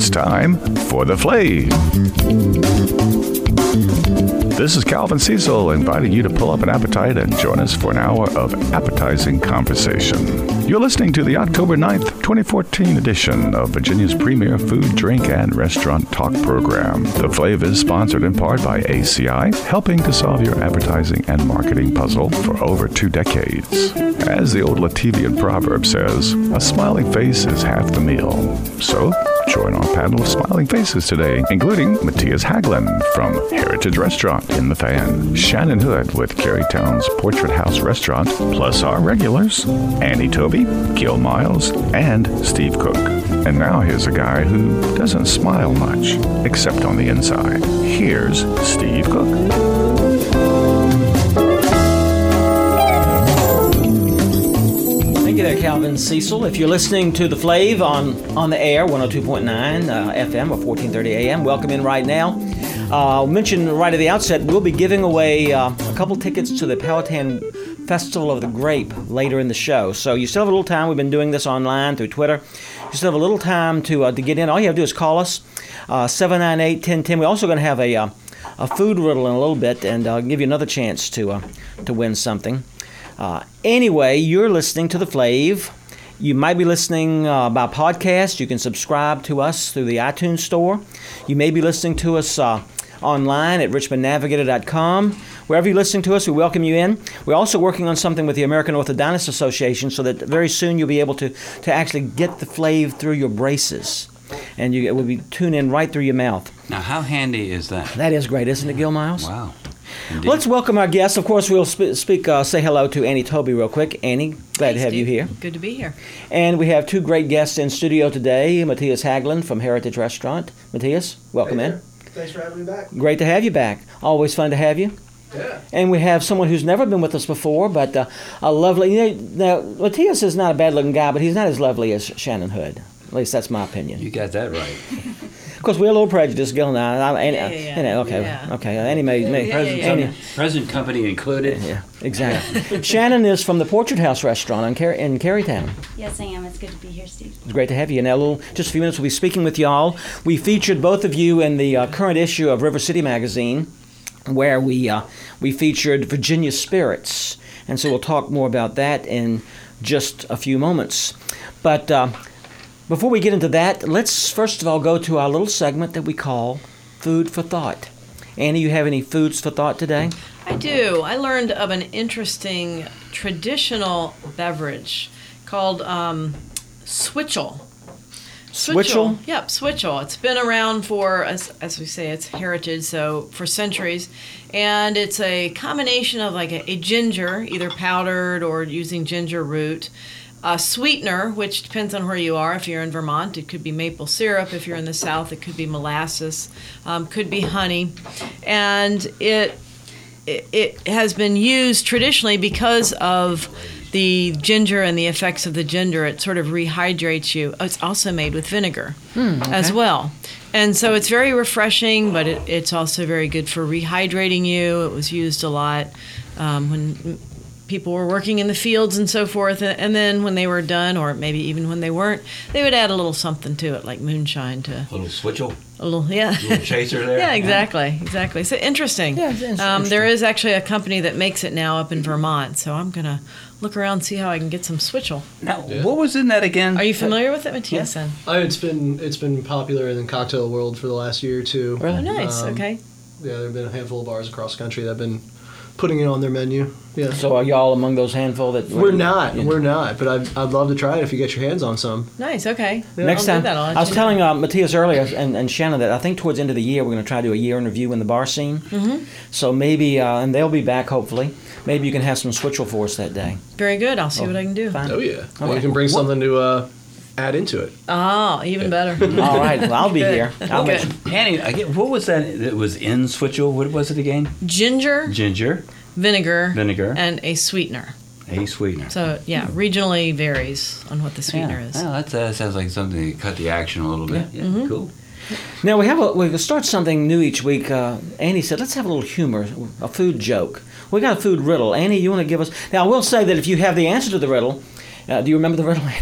It's time for the Flave. This is Calvin Cecil inviting you to pull up an appetite and join us for an hour of appetizing conversation. You're listening to the October 9th, 2014 edition of Virginia's premier food, drink, and restaurant talk program. The Flave is sponsored in part by ACI, helping to solve your advertising and marketing puzzle for over two decades. As the old Latvian proverb says, a smiling face is half the meal. So, join our panel of smiling faces today, including Mattias Hagglund from Heritage Restaurant in the Fan, Shannon Hood with Carytown's Portrait House Restaurant, plus our regulars, Annie Toby, Gil Miles, and Steve Cook. And now here's a guy who doesn't smile much, except on the inside. Here's Steve Cook. Thank you there, Calvin Cecil. If you're listening to the Flave on, on the air, 102.9 uh, FM or 1430 AM, welcome in right now. Uh, I'll mention right at the outset, we'll be giving away uh, a couple tickets to the Powhatan Festival of the Grape later in the show. So you still have a little time. We've been doing this online through Twitter. You still have a little time to, uh, to get in. All you have to do is call us, uh, 798 1010. We're also going to have a, uh, a food riddle in a little bit, and I'll give you another chance to, uh, to win something. Uh, anyway, you're listening to the Flave. You might be listening uh, by podcast. You can subscribe to us through the iTunes Store. You may be listening to us uh, online at richmondnavigator.com. Wherever you're listening to us, we welcome you in. We're also working on something with the American Orthodontist Association so that very soon you'll be able to, to actually get the flave through your braces. And you it will be tuned in right through your mouth. Now, how handy is that? That is great, isn't it, Gil Miles? Wow. Indeed. Let's welcome our guests. Of course, we'll sp- speak, uh, say hello to Annie Toby real quick. Annie, glad to have you here. Good to be here. And we have two great guests in studio today Mattias Hagglund from Heritage Restaurant. Mattias, welcome Hey in. Thanks for having me back. Great to have you back. Always fun to have you. Yeah. And we have someone who's never been with us before, but uh, a lovely. You know, now, Mattias is not a bad looking guy, but he's not as lovely as Shannon Hood. At least that's my opinion. You got that right. Of course, we're a little prejudiced, Gil and I. I and, Yeah, yeah, yeah. you okay, Yeah. okay. Annie may, may Yeah, yeah, yeah. Annie- Present company included. yeah, exactly. Shannon is from the Portrait House Restaurant in, Car- in Carytown. Yes, I am. It's good to be here, Steve. It's great to have you. Now, a little, just a few minutes, we'll be speaking with y'all. We featured both of you in the uh, current issue of River City Magazine, where we uh, we featured Virginia Spirits, and so we'll talk more about that in just a few moments. But uh, before we get into that, let's first of all go to our little segment that we call Food for Thought. Annie, you have any foods for thought today? I do. I learned of an interesting traditional beverage called um, switchel. Switchel? Yep, switchel. It's been around for, as, as we say, it's heritage, so for centuries. And it's a combination of like a, a ginger, either powdered or using ginger root, a sweetener, which depends on where you are. If you're in Vermont, it could be maple syrup. If you're in the South, it could be molasses, um, could be honey. And it, it, it has been used traditionally because of the ginger and the effects of the ginger. It sort of rehydrates you. Oh, It's also made with vinegar as well. And so it's very refreshing, but it, it's also very good for rehydrating you. It was used a lot um, when people were working in the fields and so forth. And then when they were done, or maybe even when they weren't, they would add a little something to it, like moonshine to a Little switchel, a little, yeah. A little chaser there. Yeah, exactly, exactly. So interesting. Yeah, it's in- um, there interesting. is actually a company that makes it now up in Vermont, so I'm gonna look around and see how I can get some switchel. Now, what was in that again? Are you familiar with it, Mattias? then? I, it's been it's been popular in the cocktail world for the last year or two. Really? Oh, nice. Um, okay. Yeah, there have been a handful of bars across the country that have been putting it on their menu. Yeah. So, are y'all among those handful that we're not. Yeah. We're not. But I'd, I'd love to try it if you get your hands on some. Nice. Okay. Next I'll time, that. I'll I was you telling uh, Mattias earlier and, and Shannon that I think towards the end of the year we're going to try to do a year in review in the bar scene. Mm-hmm. So maybe, uh, and they'll be back hopefully. Maybe you can have some switchel for us that day. Very good. I'll see what I can do. Fine. Oh yeah. Well, you can bring something to uh, add into it. Oh, even better. All right, well I'll be here. I'll Good. make- Annie, I get, what was that that was in switchel? What was it again? Ginger, Ginger, vinegar, vinegar, and a sweetener. a sweetener. So yeah, regionally varies on what the sweetener yeah. is. Well, that uh, sounds like something to cut the action a little bit. Yeah, Mm-hmm. cool. Now we have a, we start something new each week. Uh, Annie said, "Let's have a little humor, a food joke." We got a food riddle. Annie, you want to give us? Now I will say that if you have the answer to the riddle, Uh, do you remember the riddle? I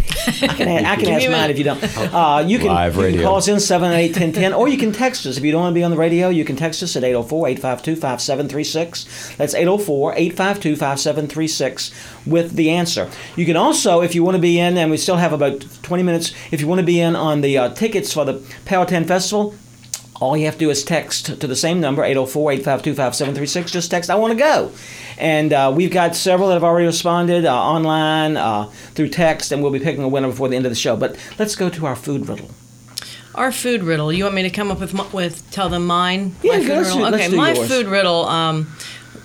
can, I can ask mine if you don't. Uh, you can, Live you can radio. call us in 788 or you can text us. If you don't want to be on the radio, you can text us at 804 852 5736. That's 804 852 5736 with the answer. You can also, if you want to be in, and we still have about 20 minutes, if you want to be in on the uh, tickets for the Powhatan Festival, all you have to do is text to the same number, 804 852 5736. Just text, I want to go. And uh, we've got several that have already responded uh, online, uh, through text, and we'll be picking a winner before the end of the show. But let's go to our food riddle. Our food riddle. You want me to come up with with tell them mine? Yeah, My food let's do- riddle? let's okay, do my yours. food riddle. Um,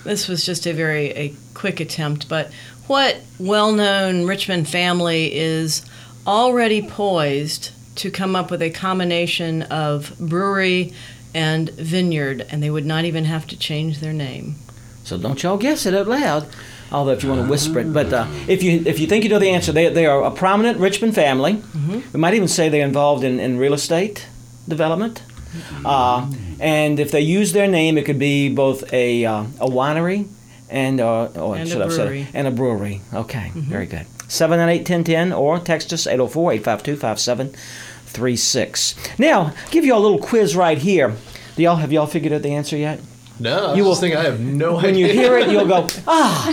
this was just a very a quick attempt, but what well-known Richmond family is already poised to come up with a combination of brewery and vineyard, and they would not even have to change their name. So don't y'all guess it out loud. Although if you want to whisper it, but uh, if you if you think you know the answer, they, they are a prominent Richmond family. We might even say they're involved in, in real estate development. Uh, and if they use their name, it could be both a uh, a winery and uh, or And a should I brewery. and a brewery. Okay, very good. Seven and eight ten ten or text us 804-852-5736. Now, give you a little quiz right here. Do y'all have y'all figured out the answer yet? No, You will- think I have no when idea. you hear it, you'll go, ah.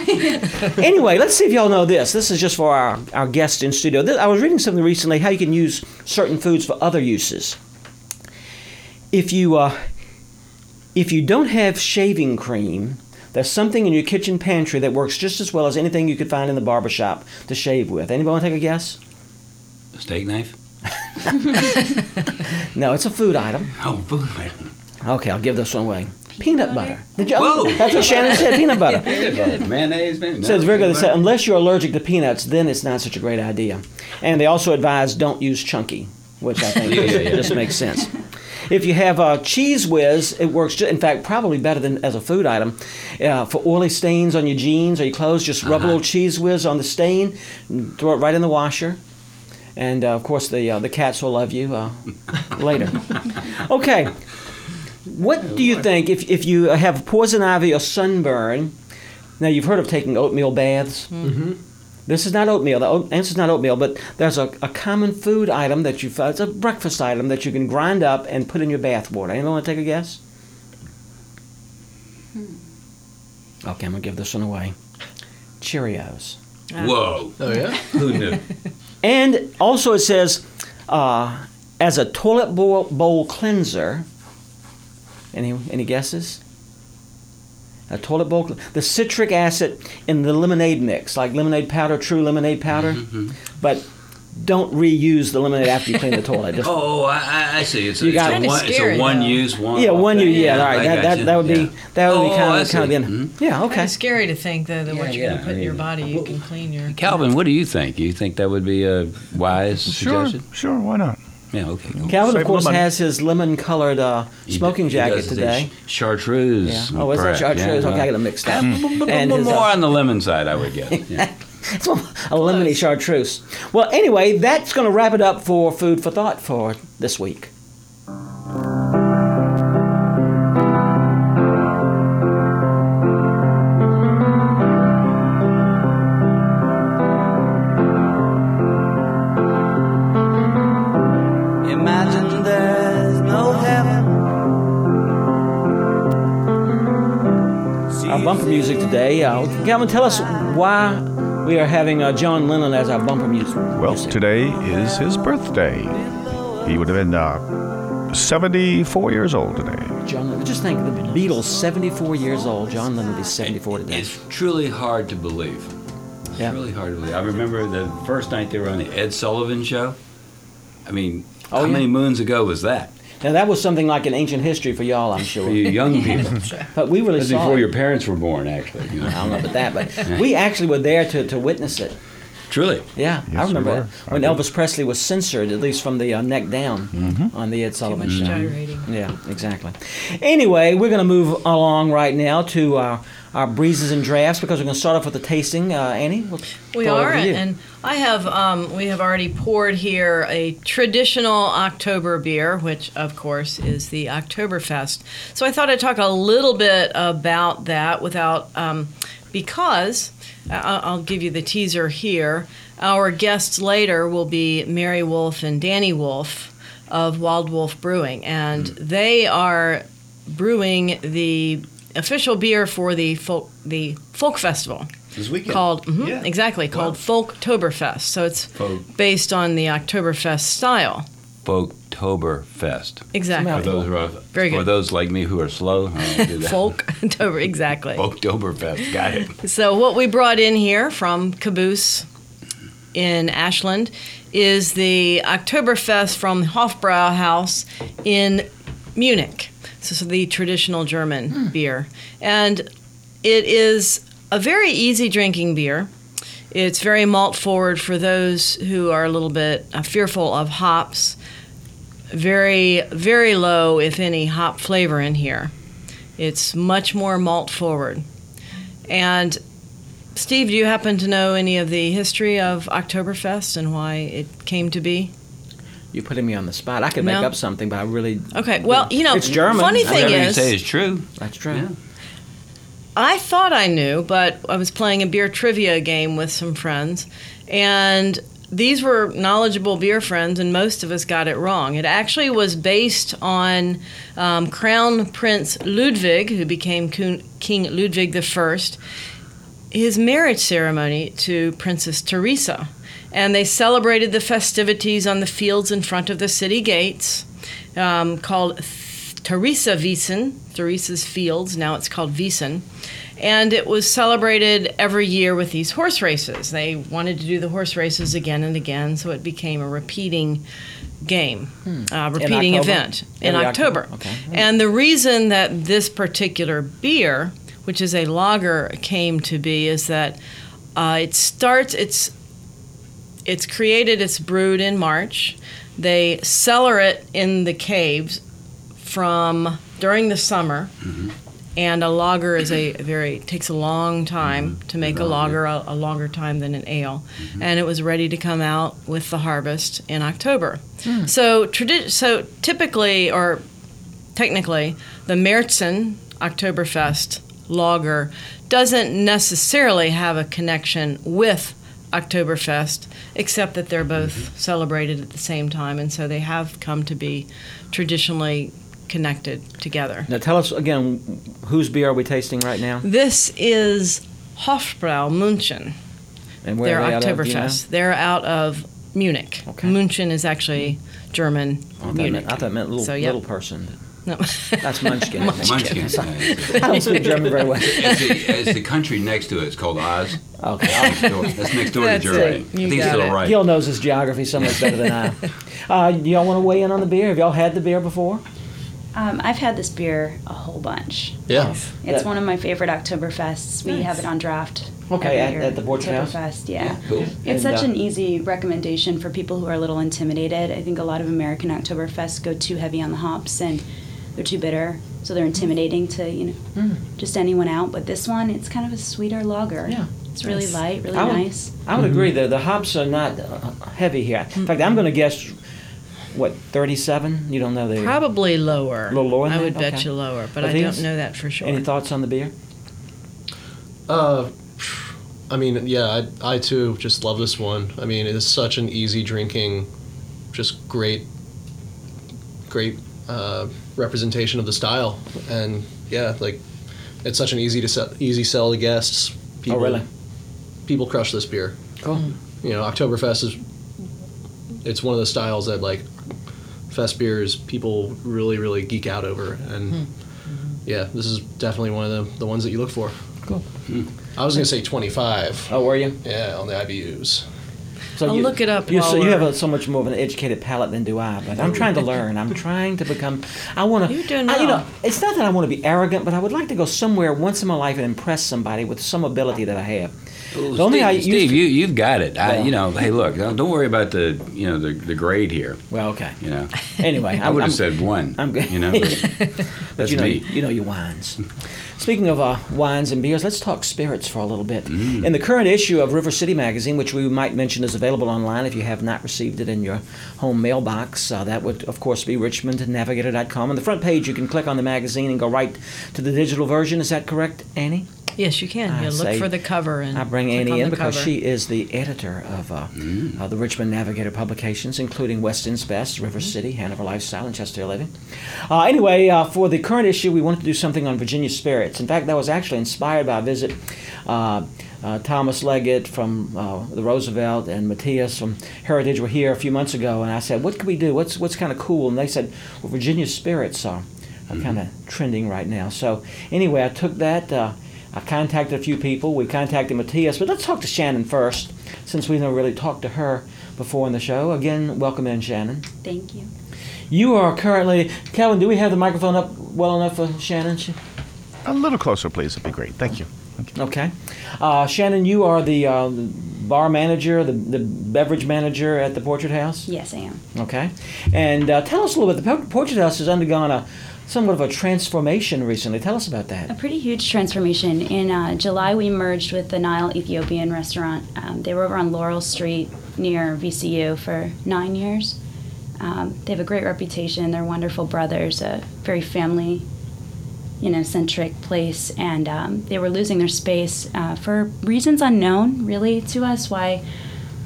anyway, let's see if y'all know this. This is just for our, our guest in studio. This, I was reading something recently how you can use certain foods for other uses. If you uh, if you don't have shaving cream, there's something in your kitchen pantry that works just as well as anything you could find in the barber shop to shave with. Anybody want to take a guess? Steak knife? No, it's a food item. Oh, food. Item. Okay, I'll give this one away. Peanut butter. Did you? Whoa. That's what Shannon said. Peanut butter. Mayonnaise, mayonnaise. So it's very good. They say unless you're allergic to peanuts, then it's not such a great idea. And they also advise don't use chunky, which I think Yeah, yeah, yeah. just makes sense. If you have uh, Cheez Whiz, it works. Ju- in fact, probably better than as a food item. Uh, for oily stains on your jeans or your clothes, just rub a little Cheez Whiz on the stain, and throw it right in the washer, and uh, of course the uh, the cats will love you uh, later. Okay, what do you think if if you have poison ivy or sunburn? Now you've heard of taking oatmeal baths. Mm-hmm. This is not oatmeal. The answer is not oatmeal, but there's a, a common food item that you find. It's a breakfast item that you can grind up and put in your bath water. Anyone want to take a guess? Hmm. Okay, I'm gonna give this one away. Cheerios. Whoa. Oh yeah. Who knew? And also it says, uh, as a toilet bowl, bowl cleanser. Any any guesses? A toilet bowl. cl- The citric acid in the lemonade mix, like lemonade powder, true lemonade powder, but don't reuse the lemonade after you clean the toilet. Just, Oh, I, I- I see. It's, a- You it's, a, one, Kinda it's scary, a one though. use, one. yeah, one you. thing. Yeah, all right. That, that, that would be Yeah. that would be Oh, kind of kind of see. in. Mhm. Yeah. Okay. It's scary to think that, that what you're going to put I in your body, you can clean your. Calvin, what do you think? You think that would be a wise Sure, suggestion? sure, why not? Yeah, okay. Cool. Calvin, Save of course, money. has his lemon-colored uh, smoking d- he jacket does today. ch- Chartreuse. Yeah. Oh, is that chartreuse? yeah, okay, I got them mixed up. And And his, uh, more on the lemon side, I would guess. Yeah. It's a lemony chartreuse. Well, anyway, that's going to wrap it up for Food for Thought for this week. Today. Uh, Calvin, tell us why we are having uh, John Lennon as our bumper music. Well, today is his birthday. He would have been uh, 74 years old today. John Lennon. Just think, the Beatles, 74 years old. John Lennon will be 74 today. It's truly hard to believe. It's Yeah. really hard to believe. I remember the first night they were on the Ed Sullivan show. I mean, Oh, how yeah? many moons ago was that? Now, that was something like an ancient history for y'all, I'm For sure. you young people. But we really That's saw before it. your parents were born, actually. You know? I don't know about that, but we actually were there to, to witness it. Truly. Yeah, Yes, I remember were. that. when I do. Elvis Presley was censored, at least from the uh, neck down, on the Ed Sullivan much Show. gyrating. Yeah, exactly. Anyway, we're going to move along right now to our, our breezes and drafts because we're going to start off with the tasting. Uh, Annie, we'll We throw it over are, to you. and I have um, we have already poured here a traditional October beer, which of course is the Oktoberfest. So I thought I'd talk a little bit about that without um, because I- I'll give you the teaser here. Our guests later will be Mary Wolf and Danny Wolf of Wild Wolf Brewing, and they are brewing the official beer for the folk the folk festival This weekend. called mhm, Yeah. exactly called Folktoberfest. So it's Folk. based on the Oktoberfest style. Folktoberfest. Exactly. For those, who are, Very good. for those like me who are slow, I don't do that. Folktober, exactly. Folktoberfest. Got it. So what we brought in here from Caboose in Ashland is the Oktoberfest from Hofbrauhaus in Munich. So, so the traditional German beer. And it is a very easy drinking beer. It's very malt forward for those who are a little bit uh, fearful of hops. Very, very low, if any, hop flavor in here. It's much more malt forward. And Steve, do you happen to know any of the history of Oktoberfest and why it came to be? You putting me on the spot. I could make No. up something, but I really. Okay, well, you know, It's German. funny thing Whatever you is, say is true. That's true. Yeah. I thought I knew, but I was playing a beer trivia game with some friends, and these were knowledgeable beer friends, and most of us got it wrong. It actually was based on um, Crown Prince Ludwig, who became Kun- King Ludwig I, his marriage ceremony to Princess Teresa. And they celebrated the festivities on the fields in front of the city gates, um, called Teresa Wiesen, Teresa's Fields. Now it's called Wiesen. And it was celebrated every year with these horse races. They wanted to do the horse races again and again, so it became a repeating game, uh, repeating October? event in Every October. October, okay. And the reason that this particular beer, which is a lager, came to be is that uh, it starts. It's it's created. It's brewed in March. They cellar it in the caves from during the summer. Mm-hmm. And a lager is a very takes a long time mm-hmm. to make a lager, a, a longer time than an ale, mm-hmm. and it was ready to come out with the harvest in October. Hmm. So tradi- so typically or technically, the Märzen Oktoberfest lager doesn't necessarily have a connection with Oktoberfest, except that they're both mm-hmm. celebrated at the same time, and so they have come to be traditionally connected together. Now tell us again, whose beer are we tasting right now? This is Hofbrau München. And where They're are they out of, do you know? Oktoberfest. They're out of Munich. Okay. München is actually oh, German. I thought, it Munich. meant, I thought it meant little, So, yep. little person. No. That's Munchkin. I think. Munchkin. I don't speak German very well. It's the, it's the country next to it. It's called Oz. Okay. Next door. That's next door That's to Germany. it. I You think got still it. right. Gil knows his geography so much better than I. Uh, do y'all want to weigh in on the beer? Have y'all had the beer before? Um, I've had this beer a whole bunch. Yeah. It's Yeah. one of my favorite Oktoberfests. We Nice. have it on draft. Okay, at- at the Portrait House? Oktoberfest, yeah. Cool. It's And, such uh, an easy recommendation for people who are a little intimidated. I think a lot of American Oktoberfests go too heavy on the hops and they're too bitter, so they're intimidating to you know just anyone out. But this one, it's kind of a sweeter lager. Yeah. It's really Nice. light, really I would- nice. I would agree. The the hops are not uh, heavy here. In fact, I'm going to guess what 37. You don't know the Probably lower. A little lower than I that? would bet Okay. you lower, but But I don't know that for sure. Any thoughts on the beer? Uh, I mean, yeah, I, I too just love this one. I mean, it is such an easy drinking, just great, great uh, representation of the style, and yeah, like it's such an easy to sell, easy sell to guests. People, Oh, really? People crush this beer. Cool. You know, Oktoberfest is it's one of the styles that like fest beers people really really geek out over, and yeah, this is definitely one of the the ones that you look for. Cool. I was gonna say 25. Oh, were you? Yeah, on the IBUs. So I'll look it up You, so you have a, so much more of an educated palate than do I, but I'm oh. trying to learn. I'm trying to become. I want to. You're doing I, you know, it's not that I want to be arrogant, but I would like to go somewhere once in my life and impress somebody with some ability that I have. Well, The only Steve, I used Steve to- you, you've got it. I, you know, hey, look, don't don't worry about the, you know, the, the grade here. Well, okay. You know, Anyway, I would have said one. I'm good. You know, that's you know, me. You know your wines. Speaking of uh, wines and beers, let's talk spirits for a little bit. Mm. In the current issue of River City Magazine, which we might mention is available online if you have not received it in your home mailbox, uh, that would, of course, be richmondnavigator.com. On the front page, you can click on the magazine and go right to the digital version. Is that correct, Annie? Yes, you can. I You look say- for the cover and I bring Annie in because cover. she is the editor of uh, uh, the Richmond Navigator publications, including West End's Best, River City, Hanover Lifestyle, and Chester Living. Uh, anyway, uh, for the current issue, we wanted to do something on Virginia spirits. In fact, that was actually inspired by a visit. Uh, uh, Thomas Leggett from uh, the Roosevelt and Mattias from Heritage were here a few months ago, and I said, "What can we do? What's what's kind of cool?" And they said, "Well, Virginia spirits are, are kind of trending right now." So anyway, I took that. I contacted a few people. We contacted Mattias, but let's talk to Shannon first, since we never really talked to her before in the show. Again, welcome in, Shannon. Thank you. You are currently, Calvin. Do we have the microphone up well enough for Shannon? A little closer, please. It'd be great. Thank you. Thank you. Okay, uh, Shannon, you are the, uh, the bar manager, the, the beverage manager at the Portrait House. Yes, I am. Okay, and uh, tell us a little bit. The Portrait House has undergone a somewhat of a transformation recently. Tell us about that. A pretty huge transformation. In uh, July, we merged with the Nile Ethiopian restaurant. Um, they were over on Laurel Street near VCU for nine years. Um, they have a great reputation. They're wonderful brothers, a very family, you know, centric place. And um, they were losing their space uh, for reasons unknown, really, to us. Why?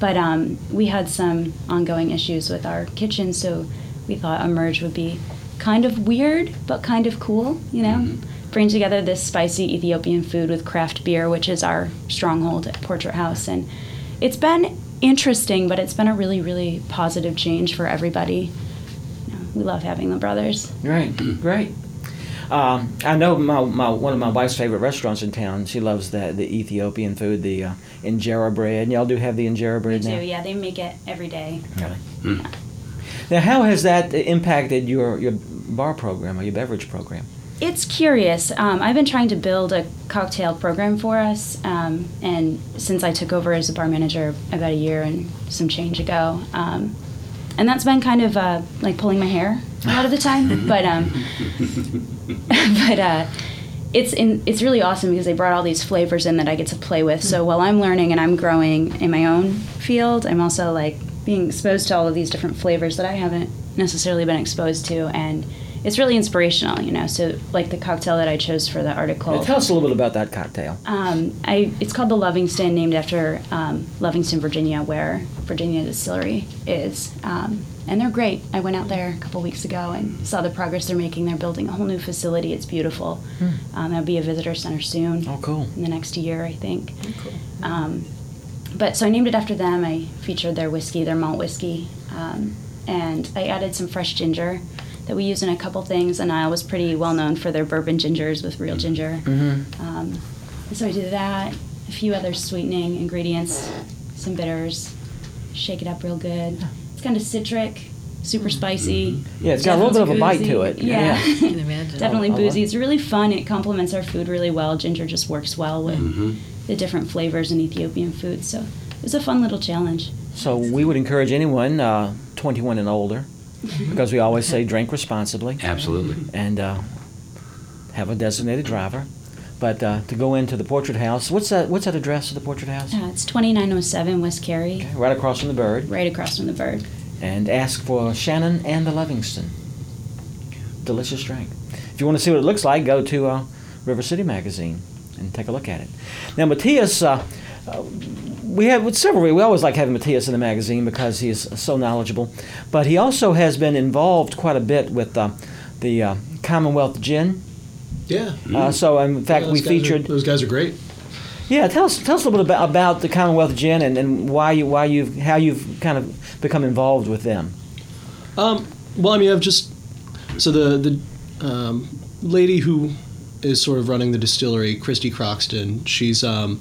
But um, we had some ongoing issues with our kitchen, so we thought a merge would be kind of weird, but kind of cool, you know? Bring together this spicy Ethiopian food with craft beer, which is our stronghold at Portrait House. And it's been interesting, but it's been a really, really positive change for everybody. You know, we love having the brothers. Right, right. Um, I know my, my one of my wife's favorite restaurants in town. She loves the the Ethiopian food, the uh, injera bread. Y'all do have the injera We bread do, now. yeah, they make it every day. Really? Now, how has that impacted your your bar program or your beverage program? It's curious. Um, I've been trying to build a cocktail program for us, um, and since I took over as a bar manager about a year and some change ago, um, and that's been kind of uh, like pulling my hair a lot of the time. but um, but uh, it's in, it's really awesome because they brought all these flavors in that I get to play with. So while I'm learning and I'm growing in my own field, I'm also like being exposed to all of these different flavors that I haven't necessarily been exposed to, and it's really inspirational, you know. So like the cocktail that I chose for the article. Now, tell us a little bit about that cocktail. Um, I, it's called the Lovingston, named after um, Lovingston, Virginia, where Virginia Distillery is. Um, and they're great. I went out there a couple weeks ago and saw the progress they're making. They're building a whole new facility. It's beautiful. Um, there'll be a visitor center soon. Oh, cool. In the next year, I think. Um, but so I named it after them. I featured their whiskey, their malt whiskey, um, and I added some fresh ginger that we use in a couple things. And Nile was pretty well known for their bourbon gingers with real mm-hmm. ginger. Mm-hmm. Um, and so I did that, a few other sweetening ingredients, some bitters, shake it up real good. It's kind of citric, super mm-hmm. spicy. Yeah, it's got a little bit of a bite to it. Yeah. I can imagine. Definitely boozy. It's really fun. It complements our food really well. Ginger just works well with the different flavors in Ethiopian food. So it was a fun little challenge. So we would encourage anyone uh, 21 and older, because we always say drink responsibly Absolutely. and uh, have a designated driver. But uh, to go into the Portrait House, what's that? What's that address of the Portrait House? Uh, it's 2907 West Cary, Right across from the Byrd, right across from the Byrd. and ask for Shannon and the Lovingston. Delicious drink. If you want to see what it looks like, go to uh, River City Magazine and take a look at it. Now, Mattias, uh, uh, we have with several. We always like having Mattias in the magazine because he is so knowledgeable. But he also has been involved quite a bit with uh, the uh, Commonwealth Gin. Yeah. Uh, so, in fact, Yeah, we guys are- featured. those guys are great. Yeah, tell us tell us a little bit about, about the Commonwealth Gin and, and why you why you've how you've kind of become involved with them. Um, well, I mean, I've just so the the um, lady who is sort of running the distillery, Christy Croxton. She's um,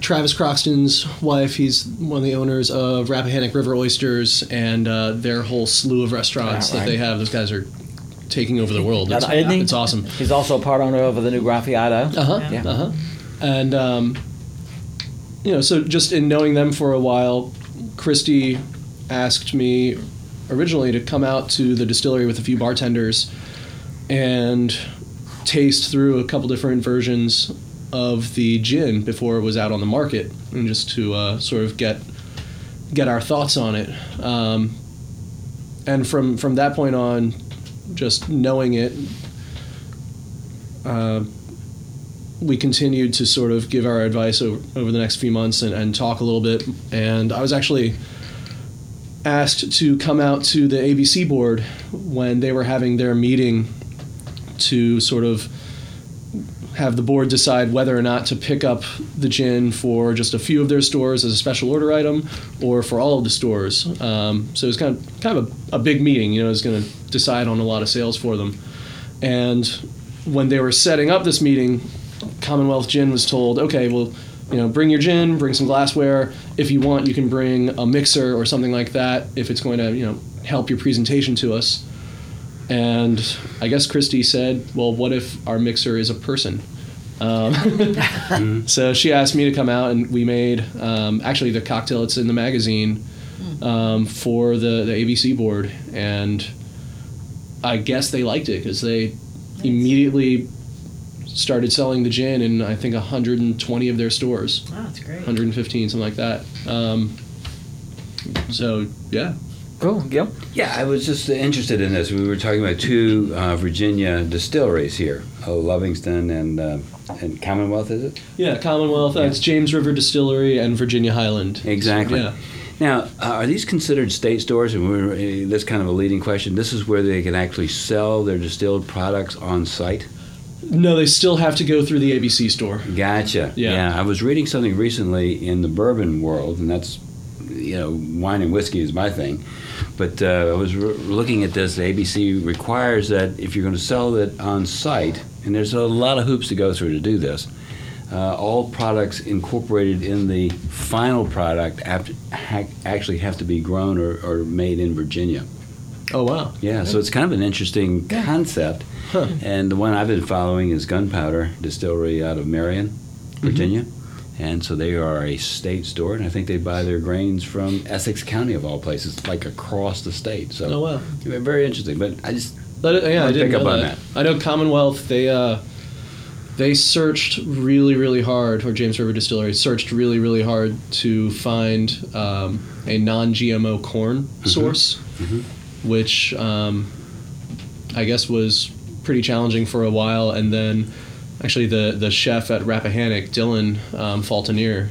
Travis Croxton's wife. He's one of the owners of Rappahannock River Oysters and uh, their whole slew of restaurants Right, that they have. Those guys are taking over the world. It's, it's awesome. He's also a part owner of the new Graffiato. Uh huh. Yeah. Uh huh. And um, you know, so just in knowing them for a while, Christy asked me originally to come out to the distillery with a few bartenders and taste through a couple different versions of the gin before it was out on the market, and just to uh, sort of get get our thoughts on it. Um, and from from that point on, just knowing it. Uh, we continued to sort of give our advice over, over the next few months and, and talk a little bit. And I was actually asked to come out to the ABC board when they were having their meeting to sort of have the board decide whether or not to pick up the gin for just a few of their stores as a special order item or for all of the stores. Um, so it was kind of kind of a, a big meeting. You know, it was going to decide on a lot of sales for them. And when they were setting up this meeting, Commonwealth Gin was told, okay, well, you know, bring your gin, bring some glassware. If you want, you can bring a mixer or something like that if it's going to, you know, help your presentation to us. And I guess Christy said, well, what if our mixer is a person? Um, so she asked me to come out, and we made um, actually the cocktail that's in the magazine um, for the, the ABC board. And I guess they liked it because they immediately started selling the gin in I think 120 of their stores, Wow, that's great. 115, something like that. Um, so yeah, Cool, Gil. Yeah, I was just interested in this. We were talking about two uh, Virginia distilleries here, oh, Lovingston and uh, and Commonwealth, is it? yeah, Commonwealth. Uh, it's James River Distillery and Virginia Highland. Exactly. Yeah. Now, uh, are these considered state stores? And we're, uh, that's kind of a leading question. This is where they can actually sell their distilled products on site. No, they still have to go through the ABC store. Gotcha. Yeah. I was reading something recently in the bourbon world, and that's, you know, wine and whiskey is my thing. But uh, I was re- looking at this. The ABC requires that if you're going to sell it on site, and there's a lot of hoops to go through to do this, uh, all products incorporated in the final product ha- actually have to be grown or, or made in Virginia. Oh wow. Yeah, so it's kind of an interesting concept. And the one I've been following is Gunpowder Distillery out of Marion, Virginia. And so they are a state store, and I think they buy their grains from Essex County, of all places, like across the state. So Oh wow. very interesting. But I just uh, yeah, I didn't pick know up on that. I know Commonwealth. They uh, they searched really, really hard, or James River Distillery searched really, really hard to find um, a non-GMO corn source, which um, I guess was pretty challenging for a while. And then, actually, the the chef at Rappahannock, Dylan um, Fultineer,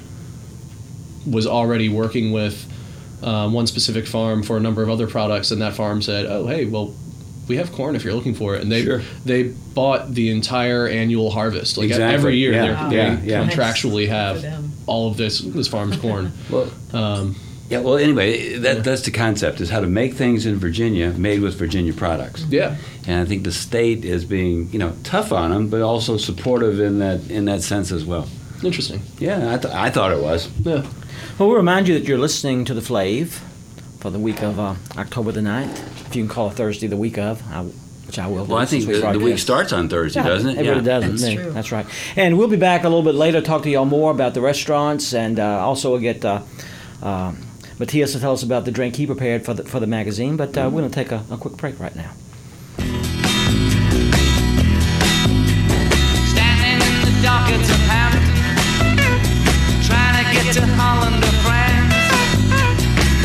was already working with um, one specific farm for a number of other products, and that farm said, "Oh, hey, well, we have corn if you're looking for it." And they Sure. they bought the entire annual harvest. Like Exactly. every year, Yeah. they're- they Yeah, yeah. contractually have all of this this farm's corn. well, Um, yeah. Well, anyway, that that's the concept: is how to make things in Virginia made with Virginia products. yeah, And I think the state is being, you know, tough on them, but also supportive in that in that sense as well. interesting. Yeah, I, th- I thought it was. Yeah, Well, we'll remind you that you're listening to the Flave for the week of uh, October the 9th. If you can call it Thursday the week of, I, which I will. Well, I think we the, the week starts on Thursday, Yeah, doesn't it? Yeah. It really does. That's Yeah, true. That's right. And we'll be back a little bit later, to talk to y'all more about the restaurants, and uh, also we'll get uh, uh, Mattias will tell us about the drink he prepared for the for the magazine. But uh, we're going to take a, a quick break right now. Standing in the dock at Southampton, trying to get to Holland or France.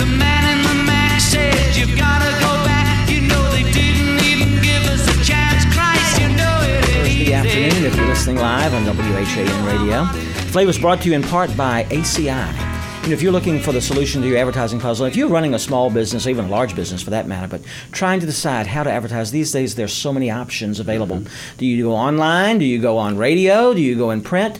The man in the Mac said, You've gotta go back. You know they didn't even give us a chance. Christ, you know it Thursday afternoon if you're listening live on WHAN Radio. Flavor is brought to you in part by ACI. You know, if you're looking for the solution to your advertising puzzle, if you're running a small business, even a large business for that matter, but trying to decide how to advertise, these days there's so many options available. Do you go online? Do you go on radio? Do you go in print?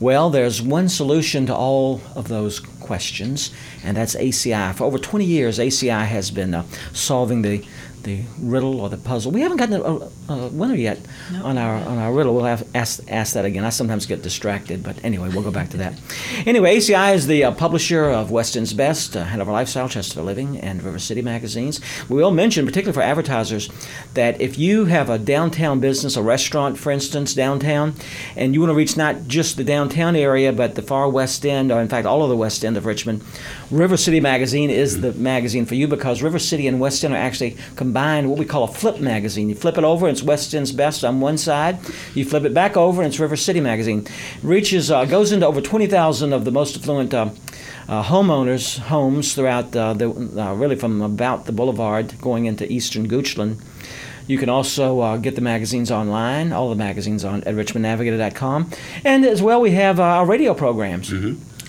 Well, there's one solution to all of those questions, and that's ACI. For over 20 years, ACI has been uh, solving the the riddle or the puzzle. We haven't gotten a, a, winner yet on our on our riddle. We'll have ask ask that again. I sometimes get distracted, but anyway, we'll go back to that. Anyway, ACI is the uh, publisher of West End's Best, uh, Hanover Lifestyle, Chesterfield Living, and River City magazines. We will mention, particularly for advertisers, that if you have a downtown business, a restaurant, for instance, downtown, and you want to reach not just the downtown area, but the far west end, or in fact all of the west end of Richmond, River City magazine is the magazine for you because River City and West End are actually combined what we call a flip magazine. You flip it over, it's West End's Best on one side. You flip it back over, and it's River City magazine. Reaches uh, goes into over 20,000 of the most affluent. Uh, uh, homeowners' homes throughout uh, the uh, really from about the boulevard going into eastern Goochland You can also uh, get the magazines online, all the magazines on at richmondnavigator.com. And as well, we have uh, our radio programs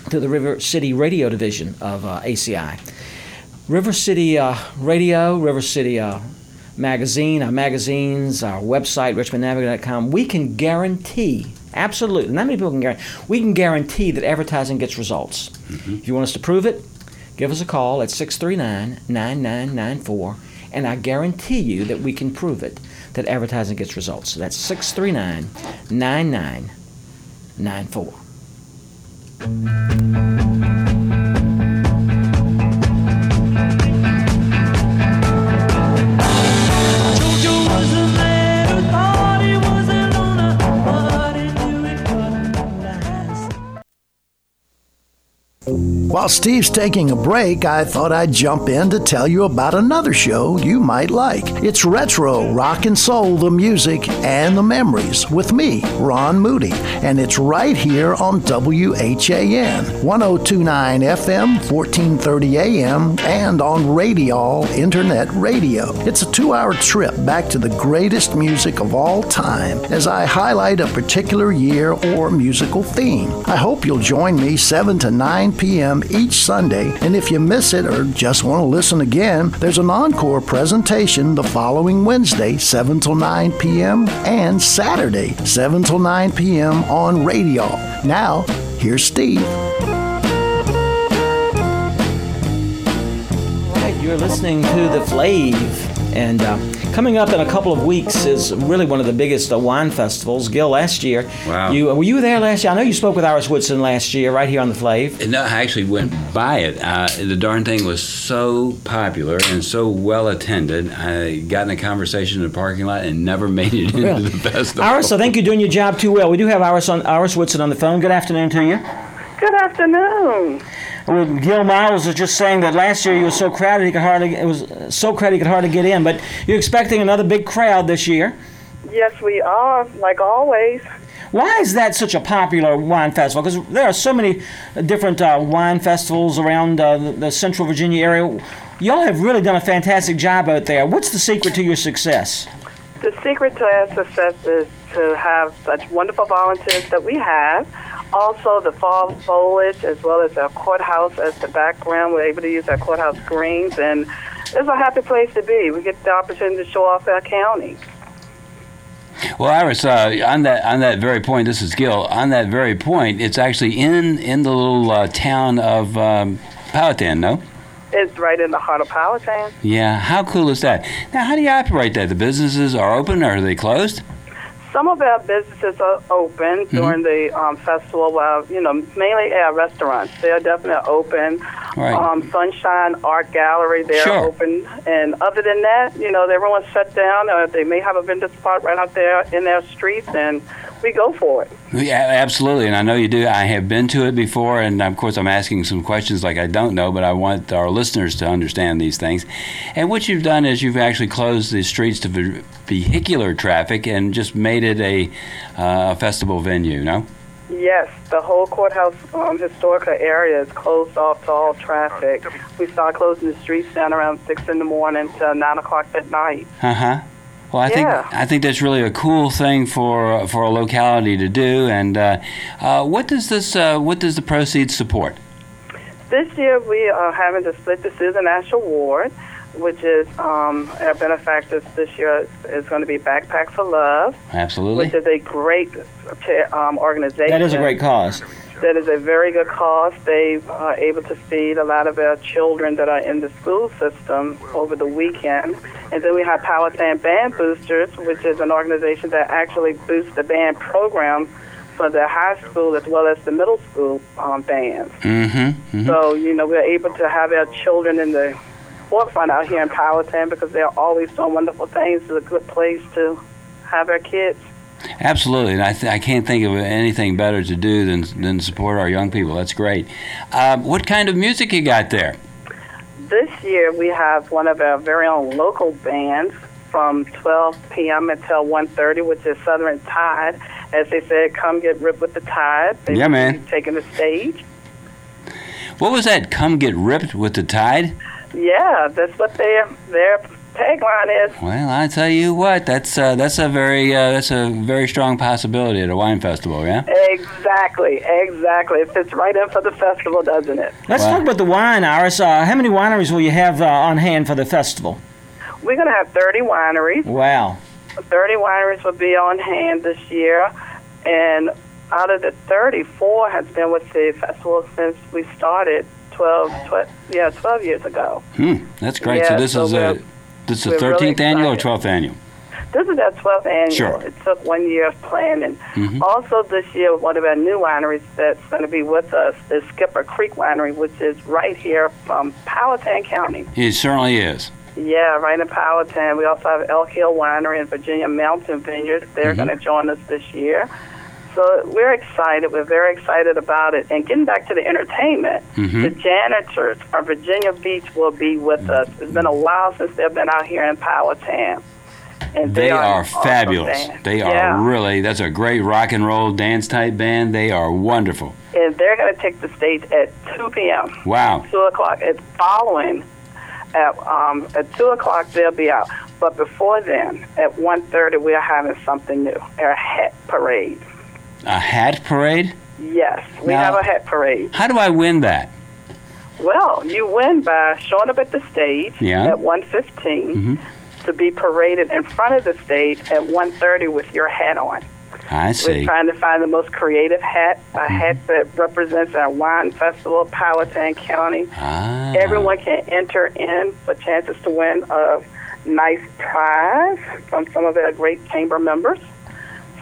through the River City Radio Division of uh, ACI. River City uh, Radio, River City uh, Magazine, our magazines, our website, richmondnavigator.com, we can guarantee, absolutely, not many people can guarantee, we can guarantee that advertising gets results. If you want us to prove it, give us a call at 639 9994, and I guarantee you that we can prove it, that advertising gets results. So that's 639 9994. While Steve's taking a break, I thought I'd jump in to tell you about another show you might like. It's Retro Rock and Soul, the music and the memories with me, Ron Moody, and it's right here on WHAN 1029 FM, 1430 AM, and on Radio Internet Radio. It's a two hour trip back to the greatest music of all time as I highlight a particular year or musical theme. I hope you'll join me 7 to 9 p.m. each Sunday, and if you miss it or just want to listen again, there's an encore presentation the following Wednesday, 7 till 9 p.m., and Saturday, 7 till 9 p.m. on radio. Now, here's Steve. Right, you're listening to the Flave, and uh, coming up in a couple of weeks is really one of the biggest uh, wine festivals. Gil, last year, Wow. you were you there last year? I know you spoke with Iris Woodson last year, right here on the Flave. No, I actually went by it. Uh, the darn thing was so popular and so well attended. I got in a conversation in the parking lot and never made it into Well, the festival. Iris, I think you're doing your job too well. We do have Iris on Iris Woodson on the phone. Good afternoon to you. Good afternoon. Well, Gil Miles was just saying that last year you were so crowded he could hardly it was so crowded he could hardly get in. But you're expecting another big crowd this year. Yes, we are, like always. Why is that such a popular wine festival? Because there are so many different uh, wine festivals around uh, the, the Central Virginia area. Y'all have really done a fantastic job out there. What's the secret to your success? The secret to our success is to have such wonderful volunteers that we have. Also, the fall foliage, as well as our courthouse as the background. We're able to use our courthouse greens, and it's a happy place to be. We get the opportunity to show off our county. Well, Iris, uh, on that on that very point, this is Gil. On that very point, it's actually in in the little uh, town of um, Powhatan, no? It's right in the heart of Powhatan. Yeah. How cool is that? Now, how do you operate that? The businesses are open, or are they closed? Some of our businesses are open during the um, festival. You know, mainly our restaurants, they are definitely open. Right. Um, Sunshine Art Gallery, they're Sure. open. And other than that, you know, everyone's shut down. Or they may have a vendor spot right out there in their streets, and we go for it. Yeah, absolutely, and I know you do. I have been to it before, and of course, I'm asking some questions like I don't know, but I want our listeners to understand these things. And what you've done is you've actually closed the streets to vehicular traffic and just made it a uh, festival venue. No. Yes, the whole courthouse um, historical area is closed off to all traffic. We start closing the streets down around six in the morning to nine o'clock at night. Uh huh. Well, I think I think that's really a cool thing for for a locality to do. And uh, uh, what does this uh, what does the proceeds support? This year we are having to split the Susan Ash Award, which is um, our benefactors this year is going to be Backpack for Love, Absolutely. which is a great um, organization. That is a great cause. That is a very good cause. They are able to feed a lot of our children that are in the school system over the weekend. And then we have Powhatan Band Boosters, which is an organization that actually boosts the band program for the high school as well as the middle school um, bands. Mm-hmm. So, you know, we're able to have our children in the forefront out here in Powhatan because they're always doing wonderful things. It's a good place to have our kids. Absolutely, and I, th- I can't think of anything better to do than than support our young people. That's great. Um, what kind of music you got there? This year we have one of our very own local bands from 12 p.m. until 1.30, which is Southern Tide. As they said, come get ripped with the tide. They Yeah, man. Taking the stage. What was that? Come get ripped with the tide. Yeah, that's what their their tagline is Well, I tell you what, that's uh, that's a very uh, that's a very strong possibility at a wine festival, yeah. exactly, exactly. It fits right in for the festival, doesn't it? Let's Wow. talk about the wine, Iris. Uh, how many wineries will you have uh, on hand for the festival? We're going to have 30 wineries. Wow. 30 wineries will be on hand this year, and out of the 34 has been with the festival since we started 12, 12 yeah, 12 years ago. Hmm, that's great. Yeah, so this so is a this is the we're really 13th annual or 12th annual. This is our 12th annual. Sure. It took one year of planning. Mhm. Also, this year, one of our new wineries that's going to be with us is Skipper Creek Winery, which is right here from Powhatan County. It certainly is. Yeah, right in Powhatan. We also have Elk Hill Winery and Virginia Mountain Vineyard. They're Mhm. going to join us this year. So we're excited. We're very excited about it. And getting back to the entertainment, Mhm. the janitors from Virginia Beach will be with us. It's been a while since they've been out here in Powhatan. And They an are awesome fabulous. band. They are Yeah. really that's a great rock and roll dance type band. They are wonderful. and they're going to take the stage at 2 p.m. Wow. 2 o'clock. It's following at um, at 2 o'clock. They'll be out. But before then, at 1.30, we are having something new. Our hat parade. A hat parade? Yes, we Now- have a hat parade. How do I win that? Well, you win by showing up at the stage Yeah. at 1.15 Mhm. to be paraded in front of the stage at 1.30 with your hat on. I We're see. Mm-hmm. trying to find the most creative hat, a hat that represents our wine festival, Powhatan County. Ah. Everyone can enter in for chances to win a nice prize from some of our great chamber members.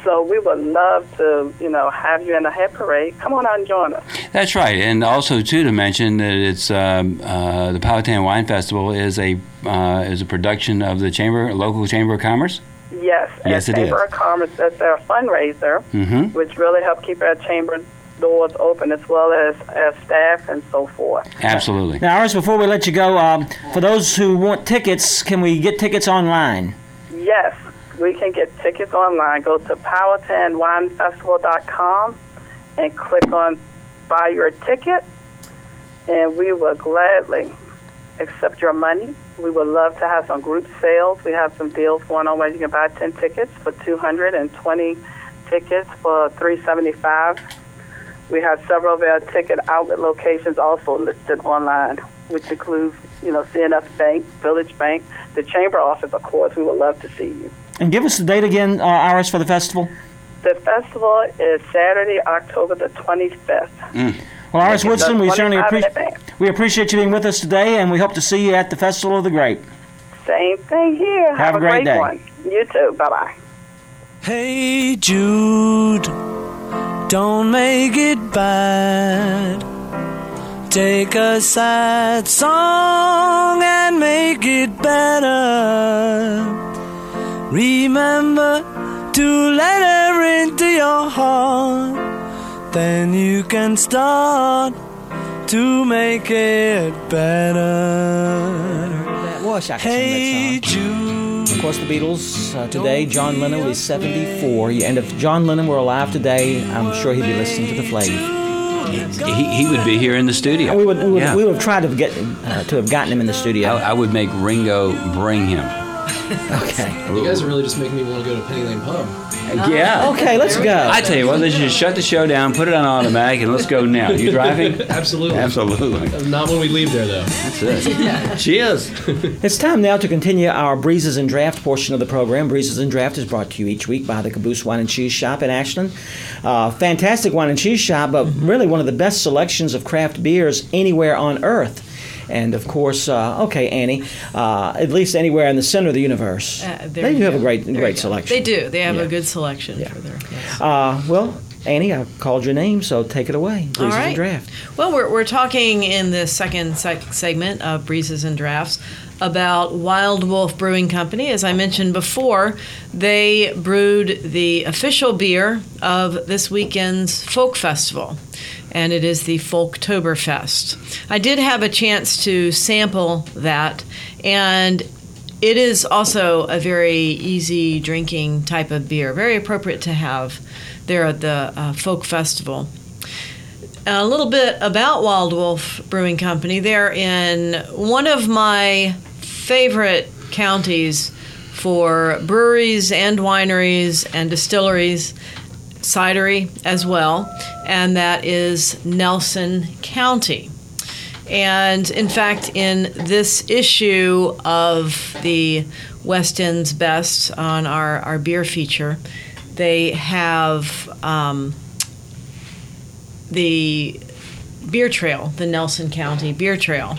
So we would love to, you know, have you in the hat parade. Come on out and join us. That's right, and also too to mention that it's um, uh, the Powhatan Wine Festival is a uh, is a production of the chamber local chamber of commerce. Yes, Yes, at it Chamber is. of Commerce, that's our fundraiser, Mm-hmm. which really help keep our chamber doors open as well as our staff and so forth. Absolutely. Now, Iris, before we let you go, um, for those who want tickets, can we get tickets online? Yes, we can get tickets online. Go to powhatanwinefestival.com and click on buy your ticket, and we will gladly accept your money. We would love to have some group sales. We have some deals going on where you can buy 10 tickets for 220 tickets for 375 We have several of our ticket outlet locations also listed online, which includes, you know, C&F Bank, Village Bank, the Chamber office, of course. We would love to see you. And give us the date again, uh, Iris, for the festival. The festival is Saturday, October the 25th. Well, Iris Make Woodson, we about certainly 25 appreciate advance. we appreciate you being with us today, and we hope to see you at the Festival of the Grape. Same thing here. Have a great day. one. You too. Bye bye. Hey Jude, don't make it bad. Take a sad song and make it better. Remember to let her into your heart. Then you can start to make it better. That was I Hey Jude. Of course, the Beatles uh, today. John Lennon is 74. And if John Lennon were alive today, I'm sure he'd be listening to the Flave. He, he would be here in the studio. We would, we would, Yeah. we would have tried to get uh, to have gotten him in the studio. I, I would make Ringo bring him. okay. You guys are really just making me want to go to Penny Lane Pub. Yeah. Okay, let's go. I tell you what, let's just shut the show down, put it on automatic, and let's go now. You driving? Absolutely. Absolutely. Not when we leave there, though. That's it. Cheers. It's time now to continue our Breezes and Draft portion of the program. Breezes and Draft is brought to you each week by the Caboose Wine and Cheese Shop in Ashland. Uh, fantastic wine and cheese shop, but really one of the best selections of craft beers anywhere on earth. And of course, uh, okay, Annie, uh, at least anywhere in the center of the universe. Uh, they do have go. a great, There great selection. They do. They have Yeah. a good selection for their. yes. Uh, well, Annie, I called your name, so take it away. Breezes All and right. Draft. Well, we're, we're talking in the second sec- segment of Breezes and Drafts about Wild Wolf Brewing Company. As I mentioned before, they brewed the official beer of this weekend's Folk Festival, and it is the Folktoberfest. I did have a chance to sample that, and it is also a very easy drinking type of beer, very appropriate to have there at the uh, Folk Festival. A little bit about Wild Wolf Brewing Company. They're in one of my favorite counties for breweries and wineries and distilleries, cidery as well, and that is Nelson County. And in fact, in this issue of the West End's Best on our, our beer feature, they have um, the beer trail, the Nelson County Beer Trail,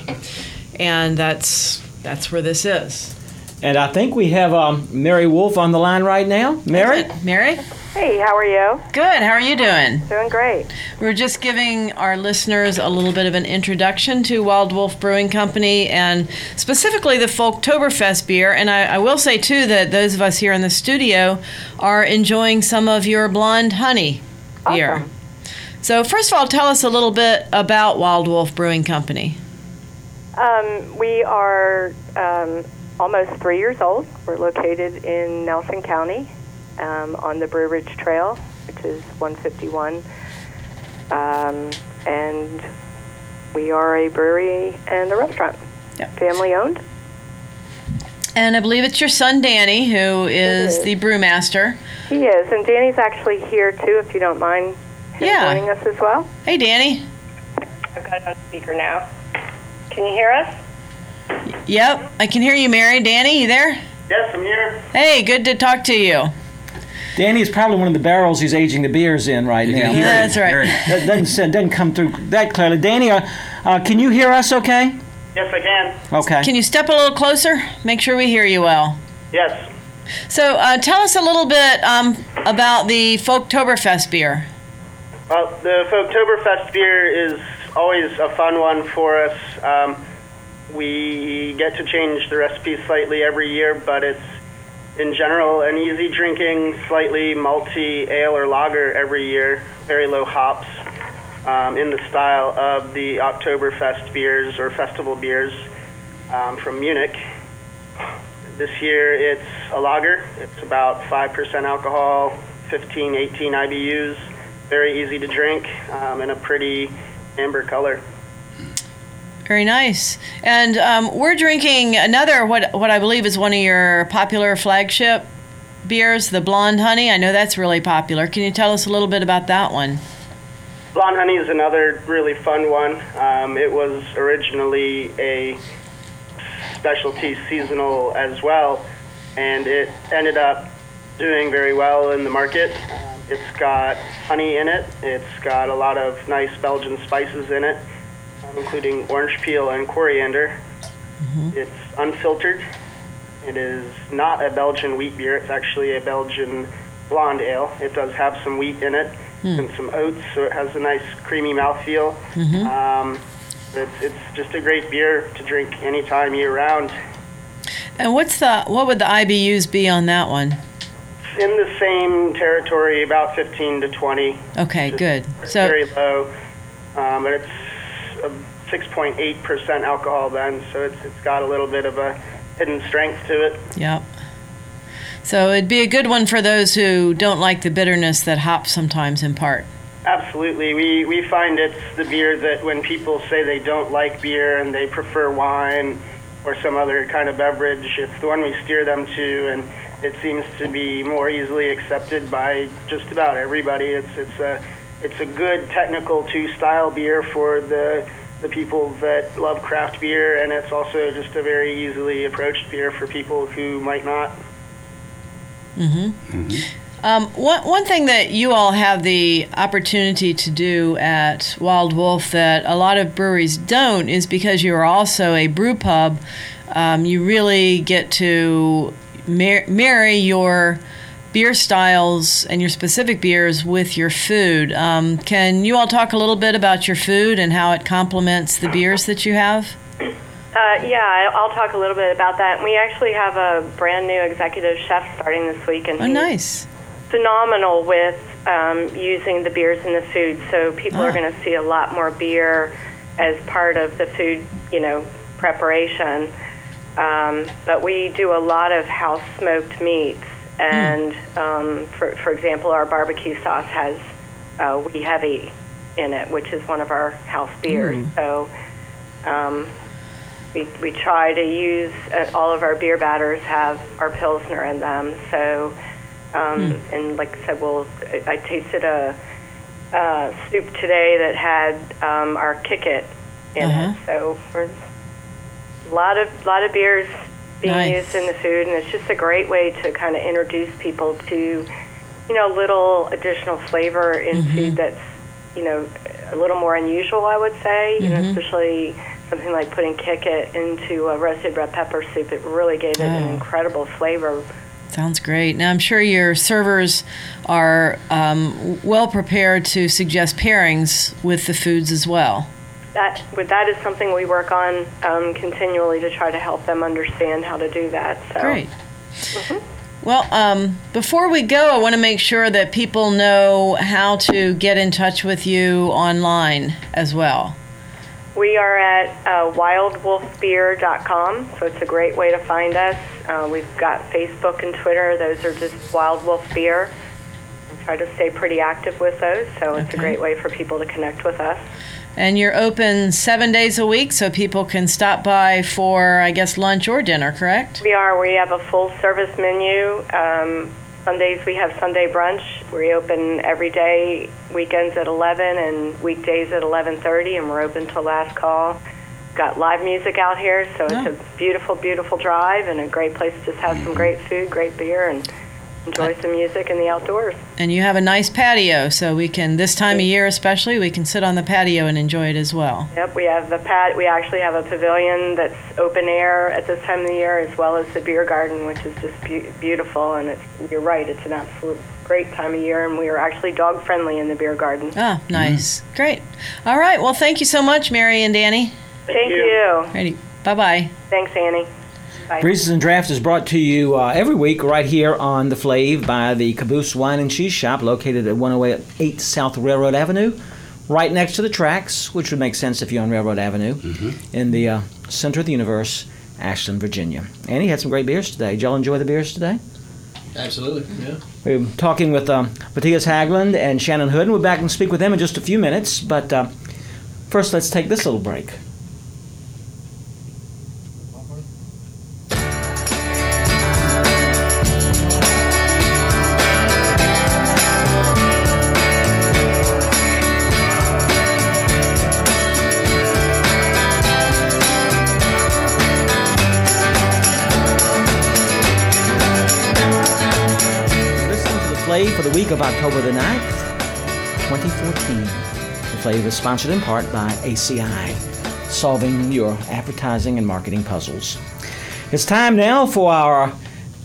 and that's that's where this is. And I think we have um, Mary Wolf on the line right now. Mary? Mary? Hey, how are you? Good. How are you doing? Doing great. We're just giving our listeners a little bit of an introduction to Wild Wolf Brewing Company and specifically the Folktoberfest beer. And I, I will say, too, that those of us here in the studio are enjoying some of your blonde honey beer. Awesome. So, first of all, tell us a little bit about Wild Wolf Brewing Company. Um, we are um, almost three years old. We're located in Nelson County um, on the Brew Ridge Trail, which is 151. Um, and we are a brewery and a restaurant. Yep. Family owned. And I believe it's your son, Danny, who is is. the brewmaster. He is. And Danny's actually here too, if you don't mind him Yeah. joining us as well. Hey, Danny. I've got it on speaker now. Can you hear us? Yep, I can hear you, Mary. Danny, you there? Yes, I'm here. Hey, good to talk to you. Danny is probably one of the barrels he's aging the beers in right now. hear Yeah, that's right. hear it. That doesn't, sound- doesn't come through that clearly. Danny, uh, uh, can you hear us okay? Yes, I can. Okay. Can you step a little closer? Make sure we hear you well. Yes. So, uh, tell us a little bit um, about the Folktoberfest beer. Well, the Folktoberfest beer is always a fun one for us. Um, we get to change the recipe slightly every year, but it's in general an easy drinking, slightly malty ale or lager every year, very low hops, um, in the style of the Oktoberfest beers or festival beers um, from Munich. This year it's a lager. It's about 5% alcohol, 15, 18 IBUs, very easy to drink, um, and a pretty amber color. Very nice. And um, we're drinking another, what, what I believe is one of your popular flagship beers, the Blonde Honey. I know that's really popular. Can you tell us a little bit about that one? Blonde Honey is another really fun one. Um, it was originally a specialty seasonal as well, and it ended up doing very well in the market. It's got honey in it. It's got a lot of nice Belgian spices in it, um, including orange peel and coriander. It's unfiltered. It is not a Belgian wheat beer. It's actually a Belgian blonde ale. It does have some wheat in it and some oats, so it has a nice creamy mouthfeel. Um, it's, it's just a great beer to drink anytime year round. And what's the what would the IBUs be on that one? In the same territory, about 15 to 20. Okay, good. It's So very low, um, but it's 6.8% alcohol then, so it's, it's got a little bit of a hidden strength to it. Yep. So it'd be a good one for those who don't like the bitterness that hops sometimes impart. Absolutely. We, we find it's the beer that when people say they don't like beer and they prefer wine or some other kind of beverage, it's the one we steer them to, and it seems to be more easily accepted by just about everybody. It's, it's, a, it's a good technical two style beer for the, the people that love craft beer, and it's also just a very easily approached beer for people who might not. Mm hmm. Um, one, one thing that you all have the opportunity to do at Wild Wolf that a lot of breweries don't is because you're also a brew pub, um, you really get to mar- marry your beer styles and your specific beers with your food. Um, can you all talk a little bit about your food and how it complements the beers that you have? Uh, yeah, I'll talk a little bit about that. We actually have a brand new executive chef starting this week, and Oh, he's nice. phenomenal with um, using the beers in the food. So people are Ah. going to see a lot more beer as part of the food, you know, preparation. Um, but we do a lot of house smoked meats, and um, for for example, our barbecue sauce has uh, wee heavy in it, which is one of our house beers. So. Um, we, we try to use uh, all of our beer batters have our pilsner in them. So, um, and like I said, we'll, I, I tasted a, uh soup today that had um, our kick it in Uh-huh. it. So we're a lot of lot of beers being Nice. used in the food, and it's just a great way to kind of introduce people to, you know, little additional flavor in Mm-hmm. food that's, you know, a little more unusual. I would say, you know, Mhm. especially something like putting kick it into a roasted red pepper soup. It really gave it an incredible flavor. Sounds great. Now, I'm sure your servers are um, well prepared to suggest pairings with the foods as well. That that is something we work on um, continually to try to help them understand how to do that. So. Great. Well, um, before we go, I want to make sure that people know how to get in touch with you online as well. We are at uh, wildwolfbeer.com, so it's a great way to find us. Uh, we've got Facebook and Twitter; those are just Wild Wolf Beer. We try to stay pretty active with those, so it's Okay. a great way for people to connect with us. And you're open seven days a week, so people can stop by for, I guess, lunch or dinner, correct? We are. We have a full service menu. Um, Sundays we have Sunday brunch. We open every day, weekends at 11 and weekdays at 11:30, and we're open till last call. Got live music out here, so it's Oh. a beautiful, beautiful drive and a great place to just have some great food, great beer, and enjoy some music in the outdoors. And you have a nice patio, so we can, this time of year especially, we can sit on the patio and enjoy it as well. Yep, we have the pat. We actually have a pavilion that's open air at this time of the year, as well as the beer garden, which is just be- beautiful. And it's, you're right, it's an absolute great time of year, and we are actually dog friendly in the beer garden. Ah, nice. Great. All right. Well, thank you so much, Mary and Danny. Thank you. Ready. Bye bye. Thanks, Annie. Bye. Breezes and Draft is brought to you uh, every week right here on the Flave by the Caboose Wine and Cheese Shop located at 108 South Railroad Avenue, right next to the tracks, which would make sense if you're on Railroad Avenue, in the uh, center of the universe, Ashland, Virginia. Annie had some great beers today. Did y'all enjoy the beers today? Absolutely, yeah. We're talking with um, Mattias Hagglund and Shannon Hood, and we're back and speak with them in just a few minutes. But uh, first, let's take this little break. Flave is sponsored in part by ACI, solving your advertising and marketing puzzles. It's time now for our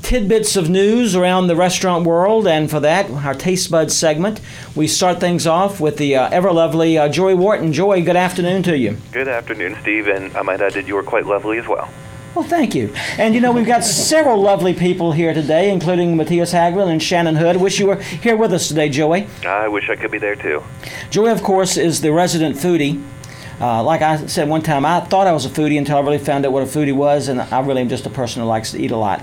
tidbits of news around the restaurant world, and for that, our Taste Buds segment. We start things off with the uh, ever lovely uh, Joy Wharton. Joy, good afternoon to you. Good afternoon, Steve, and I might add that you were quite lovely as well. Well, thank you. And you know, we've got several lovely people here today, including Mattias Hagglund and Shannon Hood. Wish you were here with us today, Joey. I wish I could be there too. Joey, of course, is the resident foodie. Uh, like I said one time, I thought I was a foodie until I really found out what a foodie was, and I really am just a person who likes to eat a lot.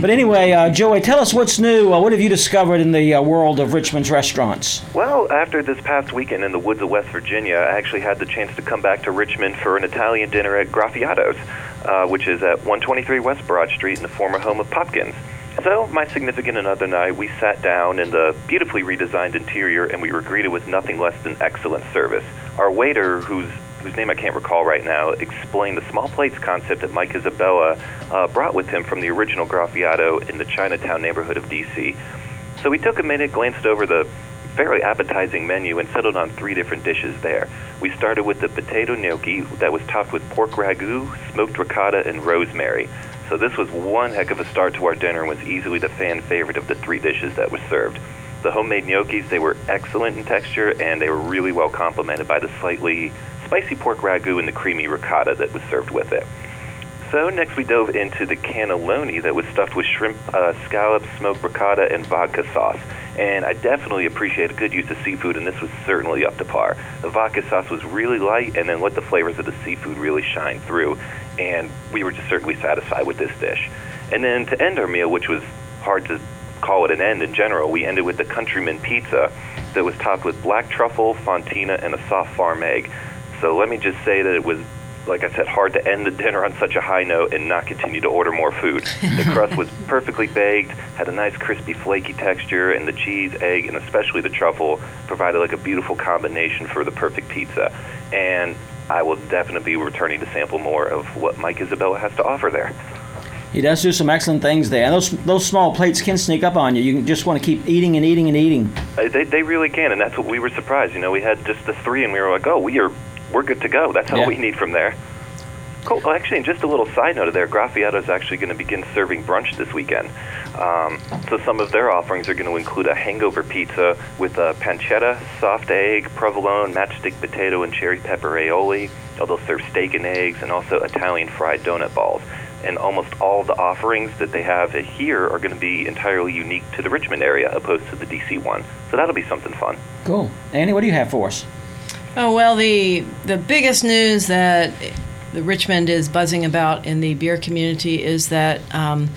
But anyway, uh, Joey, tell us what's new. Uh, what have you discovered in the uh, world of Richmond's restaurants? Well, after this past weekend in the woods of West Virginia, I actually had the chance to come back to Richmond for an Italian dinner at Graffiato's, uh, which is at 123 West Broad Street in the former home of Popkins. So, my significant another and I, we sat down in the beautifully redesigned interior and we were greeted with nothing less than excellent service. Our waiter, whose whose name I can't recall right now, explained the small plates concept that Mike Isabella uh, brought with him from the original Graffiato in the Chinatown neighborhood of D.C. So we took a minute, glanced over the very appetizing menu, and settled on three different dishes there. We started with the potato gnocchi that was topped with pork ragu, smoked ricotta, and rosemary. So this was one heck of a start to our dinner and was easily the fan favorite of the three dishes that was served. The homemade gnocchis, they were excellent in texture and they were really well complemented by the slightly spicy pork ragu and the creamy ricotta that was served with it. So next we dove into the cannelloni that was stuffed with shrimp, uh, scallops, smoked ricotta, and vodka sauce. And I definitely appreciate a good use of seafood, and this was certainly up to par. The vodka sauce was really light, and then let the flavors of the seafood really shine through. And we were just certainly satisfied with this dish. And then to end our meal, which was hard to call it an end in general, we ended with the Countryman Pizza that was topped with black truffle, fontina, and a soft farm egg. So let me just say that it was like I said, hard to end the dinner on such a high note and not continue to order more food. The crust was perfectly baked, had a nice crispy, flaky texture, and the cheese, egg, and especially the truffle provided like a beautiful combination for the perfect pizza. And I will definitely be returning to sample more of what Mike Isabella has to offer there. He does do some excellent things there. And those those small plates can sneak up on you. You just want to keep eating and eating and eating. Uh, They, they really can, and that's what we were surprised. You know, we had just the three, and we were like, oh, we are we're good to go. That's all Yeah. we need from there. Cool. Well, actually, and just a little side note of there, Graffiato is actually going to begin serving brunch this weekend. Um, so some of their offerings are going to include a hangover pizza with a pancetta, soft egg, provolone, matchstick potato, and cherry pepper aioli. They'll serve steak and eggs, and also Italian fried donut balls. And almost all the offerings that they have here are going to be entirely unique to the Richmond area, opposed to the DC one. So that'll be something fun. Cool. Annie, what do you have for us? Oh well, the the biggest news that the Richmond is buzzing about in the beer community is that um,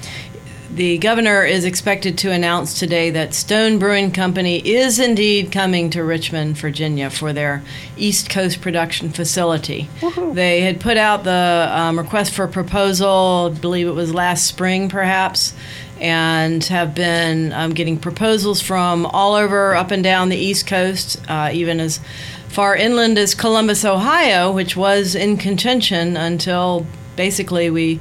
the governor is expected to announce today that Stone Brewing Company is indeed coming to Richmond, Virginia, for their East Coast production facility. They had put out the um, request for proposal, I believe it was last spring, perhaps. And have been um, getting proposals from all over, up and down the East Coast, uh, even as far inland as Columbus, Ohio, which was in contention until basically we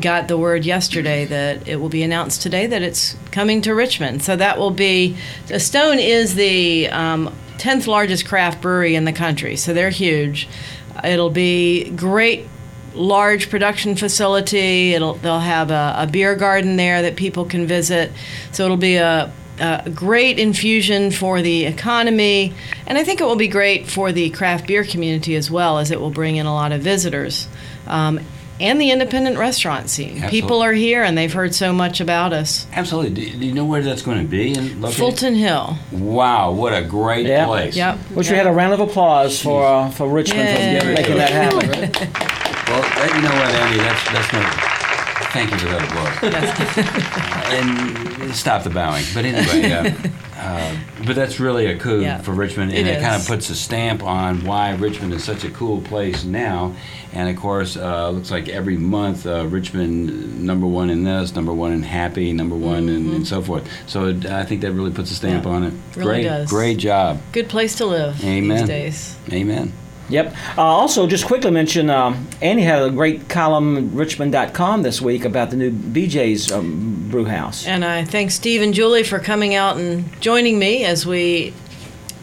got the word yesterday that it will be announced today that it's coming to Richmond. So that will be, Stone is the um, 10th largest craft brewery in the country, so they're huge. It'll be great large production facility. It'll they'll have a, a beer garden there that people can visit. So it'll be a, a great infusion for the economy, and I think it will be great for the craft beer community as well, as it will bring in a lot of visitors. Um, and the independent restaurant scene. People are here and they've heard so much about us. Absolutely. Do, do you know where that's going to be? In located? Fulton Hill. Wow, what a great Yeah. place. Yep. Which we had a round of applause for uh, for Richmond Yay. for making that happen. Well, that, you know what, Andy? That's that's no. Thank you for that applause. and stop the bowing. But anyway, uh, uh, but that's really a coup Yeah. for Richmond, and It it, kind of puts a stamp on why Richmond is such a cool place now. And of course, uh, looks like every month uh, Richmond number one in this, number one in happy, number one, and, and so forth. So it, I think that really puts a stamp Mm-hmm. Yeah, on it. really great, does. great job. Good place to live Amen. these days. Amen. Yep. Uh, also, just quickly mention, um, Annie had a great column at richmond.com this week about the new BJ's um, brew house. And I thank Steve and Julie for coming out and joining me as we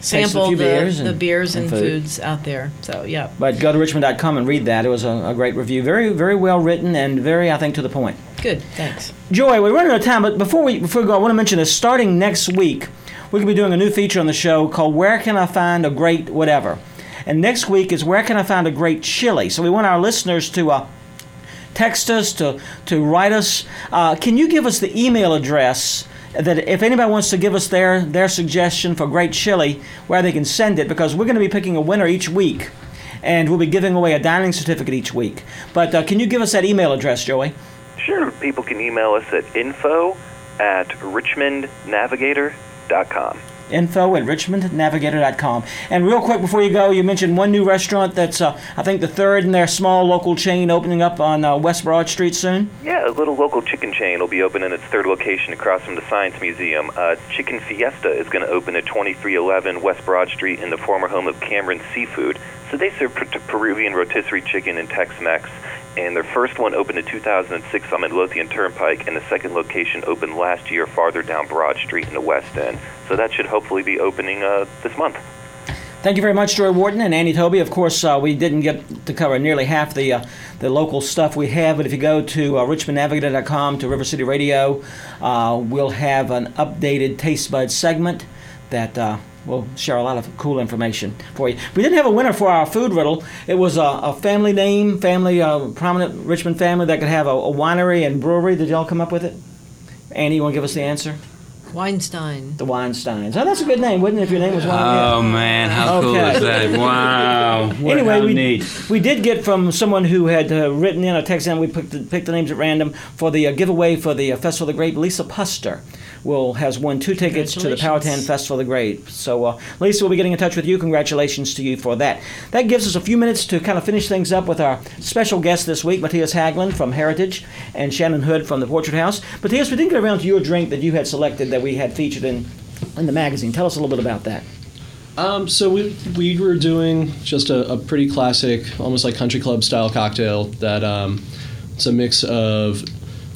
sample the beers the and- beers and and, food. foods out there. So, yeah. But go to richmond.com and read that. It was a, a great review. Very, very well written and very, I think, to the point. Good. Thanks. Joy, we're running out of time, but before we before we go, I want to mention this. Starting next week, we're going to be doing a new feature on the show called "Where Can I Find a Great Whatever," and next week is "Where Can I Find a Great Chili." So we want our listeners to uh, text us, to to write us. Uh, can you give us the email address? That if anybody wants to give us their their suggestion for great chili, where they can send it, because we're going to be picking a winner each week, and we'll be giving away a dining certificate each week. But uh, can you give us that email address, Joey? Sure. People can email us at info at richmondnavigator.com. info at richmondnavigator.com. And real quick before you go, you mentioned one new restaurant that's, uh, I think, the third in their small local chain opening up on uh, West Broad Street soon. Yeah, a little local chicken chain will be opening its third location across from the Science Museum. Uh, chicken Fiesta is going to open at 2311 West Broad Street in the former home of Cameron Seafood. So they serve per- Peruvian rotisserie chicken and Tex-Mex. And their first one opened in 2006 on Midlothian Turnpike, and the second location opened last year farther down Broad Street in the West End. So that should hopefully be opening uh, this month. Thank you very much, Joy Wharton and Andy Toby. Of course, uh, we didn't get to cover nearly half the uh, the local stuff we have, but if you go to uh, richmondnavigator.com to River City Radio, uh, we'll have an updated Taste Bud segment that will share a lot of cool information for you. We didn't have a winner for our food riddle. It was a, a family name, family, uh, prominent Richmond family that could have a, a winery and brewery. Did y'all come up with it? Andy, you want to give us the answer? Weinstein. The Weinsteins. Oh, that's a good name, wouldn't it, if your name was Weinstein? Oh man, how cool Okay. is that? Wow. What, anyway, we, neat. we did get from someone who had uh, written in or texted in, we picked the, picked the names at random for the uh, giveaway for the uh, Festival of the Grape. Lisa Puster will has won two tickets to the Powhatan Festival of the Grape. So, uh, Lisa will be getting in touch with you. Congratulations to you for that. That gives us a few minutes to kind of finish things up with our special guest this week, Mattias Hagglund from Heritage and Shannon Hood from the Portrait House. Mattias, we didn't get around to your drink that you had selected that we had featured in, in the magazine. Tell us a little bit about that. Um, so we we were doing just a, a pretty classic, almost like country club style cocktail that um, it's a mix of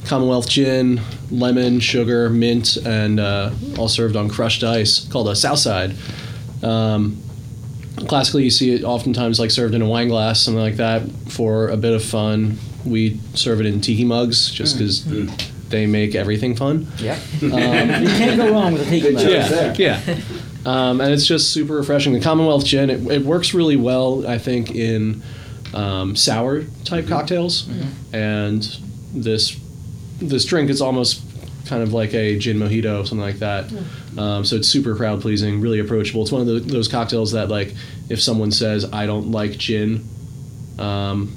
Commonwealth gin, lemon, sugar, mint, and uh, all served on crushed ice called a Southside. Um, classically, you see it oftentimes like served in a wine glass, something like that, for a bit of fun. We serve it in tiki mugs just because they make everything fun. Yeah. Um, you can't go wrong with a tiki mug. yeah, yeah. Um, and it's just super refreshing. The Commonwealth gin, it, it works really well, I think, in um, sour type cocktails. And this this drink is almost kind of like a gin mojito, something like that. Um, so it's super crowd pleasing, really approachable. It's one of the, those cocktails that, like, if someone says, I don't like gin, um,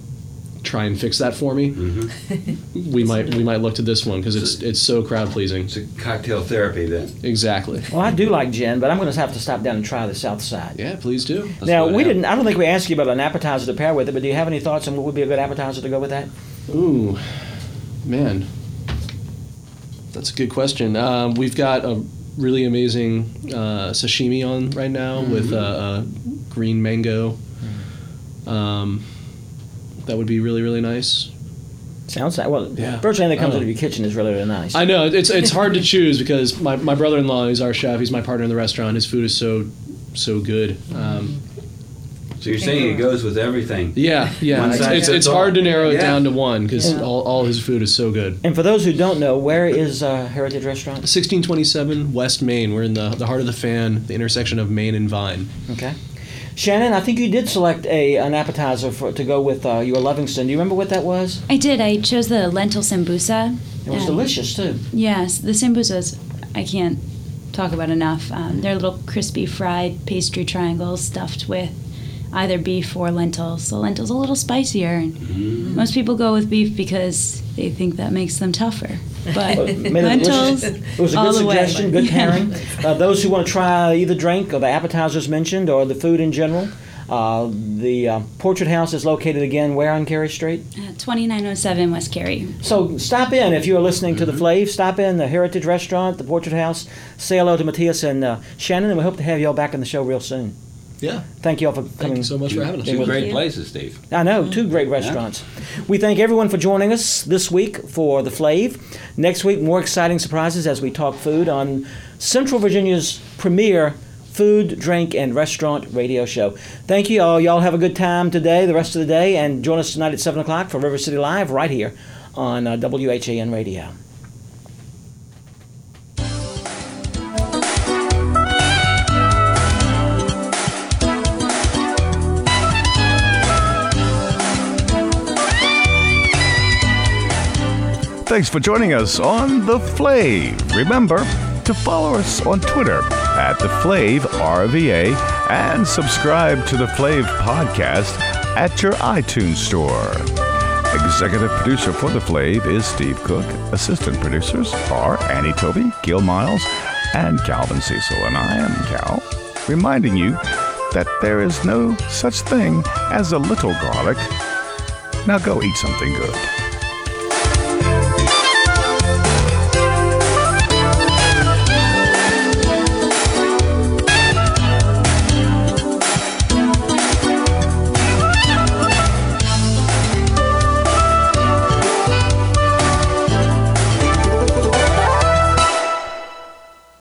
try and fix that for me. we might we might look to this one because it's it's so crowd pleasing. It's a cocktail therapy then. Exactly. Well, I do like gin, but I'm going to have to stop down and try the South Side. Yeah, please do. now, we didn't. I don't think we asked you about an appetizer to pair with it, but do you have any thoughts on what would be a good appetizer to go with that? Ooh, man, that's a good question. Um, we've got a really amazing uh, sashimi on right now with uh, uh, green mango. Um, that would be really really nice. Sounds like well, Yeah. virtually anything that comes Oh. out of your kitchen is really really nice. I know it's it's hard to choose because my, my brother in law is our chef. He's my partner in the restaurant. His food is so so good. Um, So you're saying it goes with everything? yeah, yeah. It's, it's, it's hard to narrow it Yeah. down to one because Yeah. all, all his food is so good. And for those who don't know, where is uh, Heritage Restaurant? 1627 West Main. We're in the, the heart of the fan, the intersection of Main and Vine. Okay. Shannon, I think you did select a an appetizer for to go with uh, your Lovingston. Do you remember what that was? I did. I chose the lentil sambusa. It was Um, delicious too. Yes, the sambusas I can't talk about enough. Um, they're little crispy fried pastry triangles stuffed with either beef or lentils. The lentils a little spicier, and most people go with beef because they think that makes them tougher. But Made it lentils. It was a good the way. suggestion, good Yeah. pairing. Uh, those who want to try either drink or the appetizers mentioned or the food in general, uh, the uh, Portrait House is located again where on Cary Street? Uh, 2907 West Cary. So stop in if you are listening to the Flave. Stop in the Heritage Restaurant, the Portrait House. Say hello to Mattias and uh, Shannon, and we hope to have you all back on the show real soon. Yeah. Thank you all for coming. Thank you so much for having us. being Two great places, Steve. I know, two great restaurants. We thank everyone for joining us this week for the Flave. Next week, more exciting surprises as we talk food on Central Virginia's premier food, drink, and restaurant radio show. Thank you all. Y'all have a good time today, the rest of the day, and join us tonight at 7 o'clock for River City Live right here on uh, WHAN Radio. Thanks for joining us on The Flave. Remember to follow us on Twitter at The Flav RVA and subscribe to The Flave podcast at your iTunes store. Executive producer for The Flave is Steve Cook. Assistant producers are Annie Toby, Gil Miles, and Calvin Cecil. And I am Cal, reminding you that there is no such thing as a little garlic. Now go eat something good.